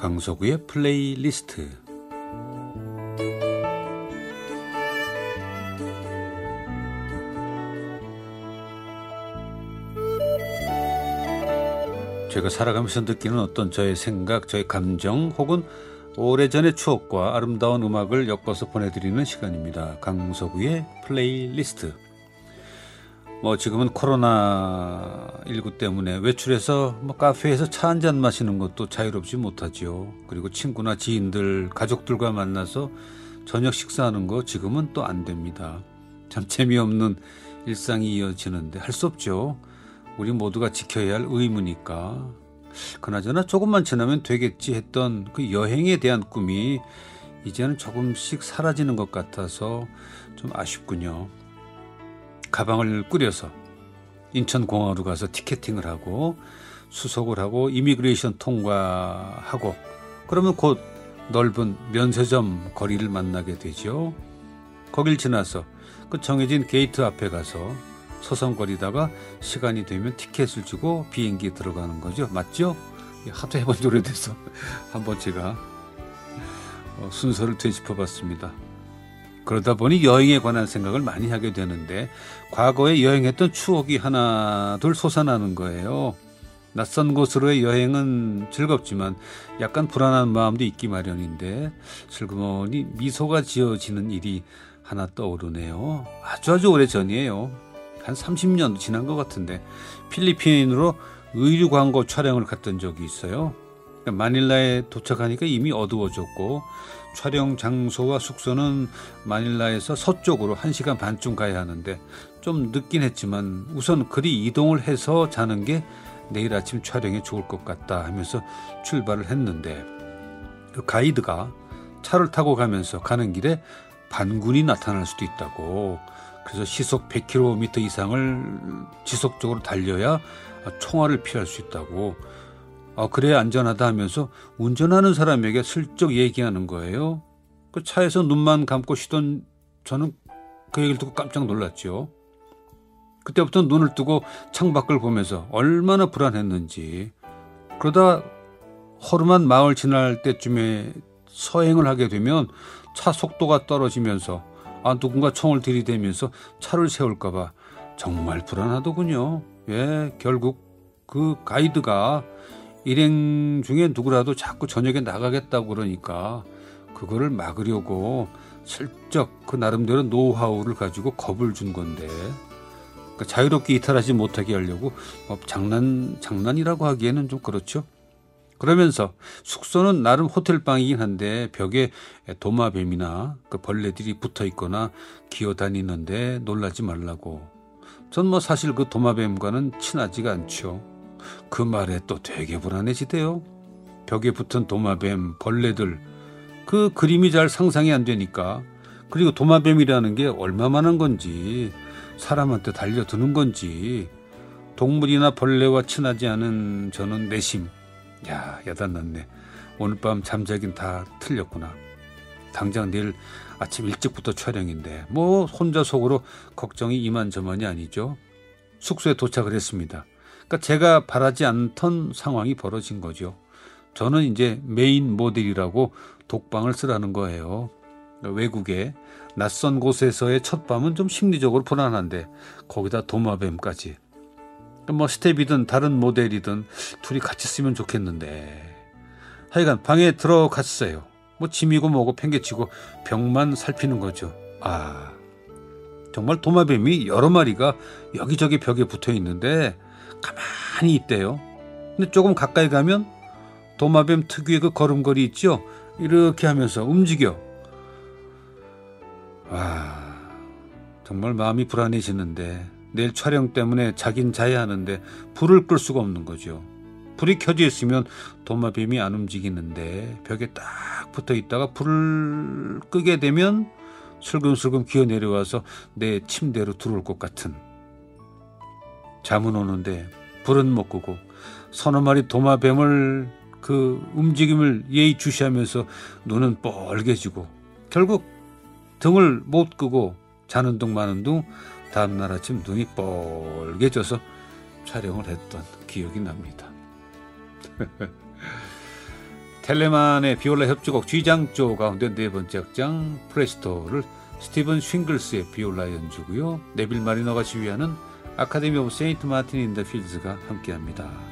강석우의 플레이리스트 제가 살아가면서 느끼는 어떤 저의 생각, 저의 감정 혹은 오래전의 추억과 아름다운 음악을 엮어서 보내드리는 시간입니다. 강석우의 플레이리스트. 뭐 지금은 코로나 19 때문에 외출해서 뭐 카페에서 차 한 잔 마시는 것도 자유롭지 못하지요. 그리고 친구나 지인들, 가족들과 만나서 저녁 식사하는 거 지금은 또 안 됩니다. 참 재미없는 일상이 이어지는데 할 수 없죠. 우리 모두가 지켜야 할 의무니까. 그나저나 조금만 지나면 되겠지 했던 그 여행에 대한 꿈이 이제는 조금씩 사라지는 것 같아서 좀 아쉽군요. 가방을 꾸려서 인천공항으로 가서 티켓팅을 하고 수속을 하고 이미그레이션 통과하고 그러면 곧 넓은 면세점 거리를 만나게 되죠. 거길 지나서 그 정해진 게이트 앞에 가서 서성거리다가 시간이 되면 티켓을 주고 비행기에 들어가는 거죠. 맞죠? 하도 해본 지 오래돼서 한번 제가 어, 순서를 되짚어 봤습니다. 그러다 보니 여행에 관한 생각을 많이 하게 되는데 과거에 여행했던 추억이 하나둘 솟아나는 거예요. 낯선 곳으로의 여행은 즐겁지만 약간 불안한 마음도 있기 마련인데 슬그머니 미소가 지어지는 일이 하나 떠오르네요. 아주 아주 오래 전이에요. 한 30년 지난 것 같은데 필리핀으로 의류 광고 촬영을 갔던 적이 있어요. 마닐라에 도착하니까 이미 어두워졌고 촬영 장소와 숙소는 마닐라에서 서쪽으로 1시간 반쯤 가야 하는데 좀 늦긴 했지만 우선 그리 이동을 해서 자는 게 내일 아침 촬영에 좋을 것 같다 하면서 출발을 했는데 그 가이드가 차를 타고 가면서 가는 길에 반군이 나타날 수도 있다고. 그래서 시속 100km 이상을 지속적으로 달려야 총알을 피할 수 있다고 아, 그래야 안전하다 하면서 운전하는 사람에게 슬쩍 얘기하는 거예요. 그 차에서 눈만 감고 쉬던 저는 그 얘기를 듣고 깜짝 놀랐죠. 그때부터 눈을 뜨고 창밖을 보면서 얼마나 불안했는지. 그러다 허름한 마을 지날 때쯤에 서행을 하게 되면 차 속도가 떨어지면서 아, 누군가 총을 들이대면서 차를 세울까봐 정말 불안하더군요. 예, 결국 그 가이드가 일행 중에 누구라도 자꾸 저녁에 나가겠다고 그러니까 그거를 막으려고 슬쩍 그 나름대로 노하우를 가지고 겁을 준 건데 그러니까 자유롭게 이탈하지 못하게 하려고 뭐 장난 장난이라고 하기에는 좀 그렇죠. 그러면서 숙소는 나름 호텔방이긴 한데 벽에 도마뱀이나 그 벌레들이 붙어 있거나 기어 다니는데 놀라지 말라고. 전 뭐 사실 그 도마뱀과는 친하지가 않죠. 그 말에 또 되게 불안해지대요. 벽에 붙은 도마뱀, 벌레들. 그 그림이 잘 상상이 안 되니까. 그리고 도마뱀이라는 게 얼마만한 건지, 사람한테 달려드는 건지, 동물이나 벌레와 친하지 않은 저는 내심, 야, 야단났네. 오늘 밤 잠자긴 다 틀렸구나. 당장 내일 아침 일찍부터 촬영인데, 뭐, 혼자 속으로 걱정이 이만저만이 아니죠. 숙소에 도착을 했습니다. 그러니까 제가 바라지 않던 상황이 벌어진 거죠. 저는 이제 메인 모델이라고 독방을 쓰라는 거예요. 외국에 낯선 곳에서의 첫 밤은 좀 심리적으로 불안한데 거기다 도마뱀까지. 뭐 스텝이든 다른 모델이든 둘이 같이 쓰면 좋겠는데. 하여간 방에 들어갔어요. 뭐 짐이고 뭐고 팽개치고 벽만 살피는 거죠. 아 정말 도마뱀이 여러 마리가 여기저기 벽에 붙어 있는데 가만히 있대요. 근데 조금 가까이 가면 도마뱀 특유의 그 걸음걸이 있죠? 이렇게 하면서 움직여. 와, 정말 마음이 불안해지는데 내일 촬영 때문에 자긴 자야 하는데 불을 끌 수가 없는 거죠. 불이 켜져 있으면 도마뱀이 안 움직이는데 벽에 딱 붙어 있다가 불을 끄게 되면 슬금슬금 기어 내려와서 내 침대로 들어올 것 같은 잠은 오는데 불은 못 끄고 서너 마리 도마뱀을 그 움직임을 예의주시하면서 눈은 뻘개지고 결국 등을 못 끄고 자는 둥 마는 둥 다음날 아침 눈이 뻘개져서 촬영을 했던 기억이 납니다. 텔레만의 비올라 협주곡 G장조 가운데 네 번째 악장 프레스토를 스티븐 싱글스의 비올라 연주고요. 네빌 마리너가 지휘하는 아카데미 오브 세인트 마틴 인 더 필즈가 함께합니다.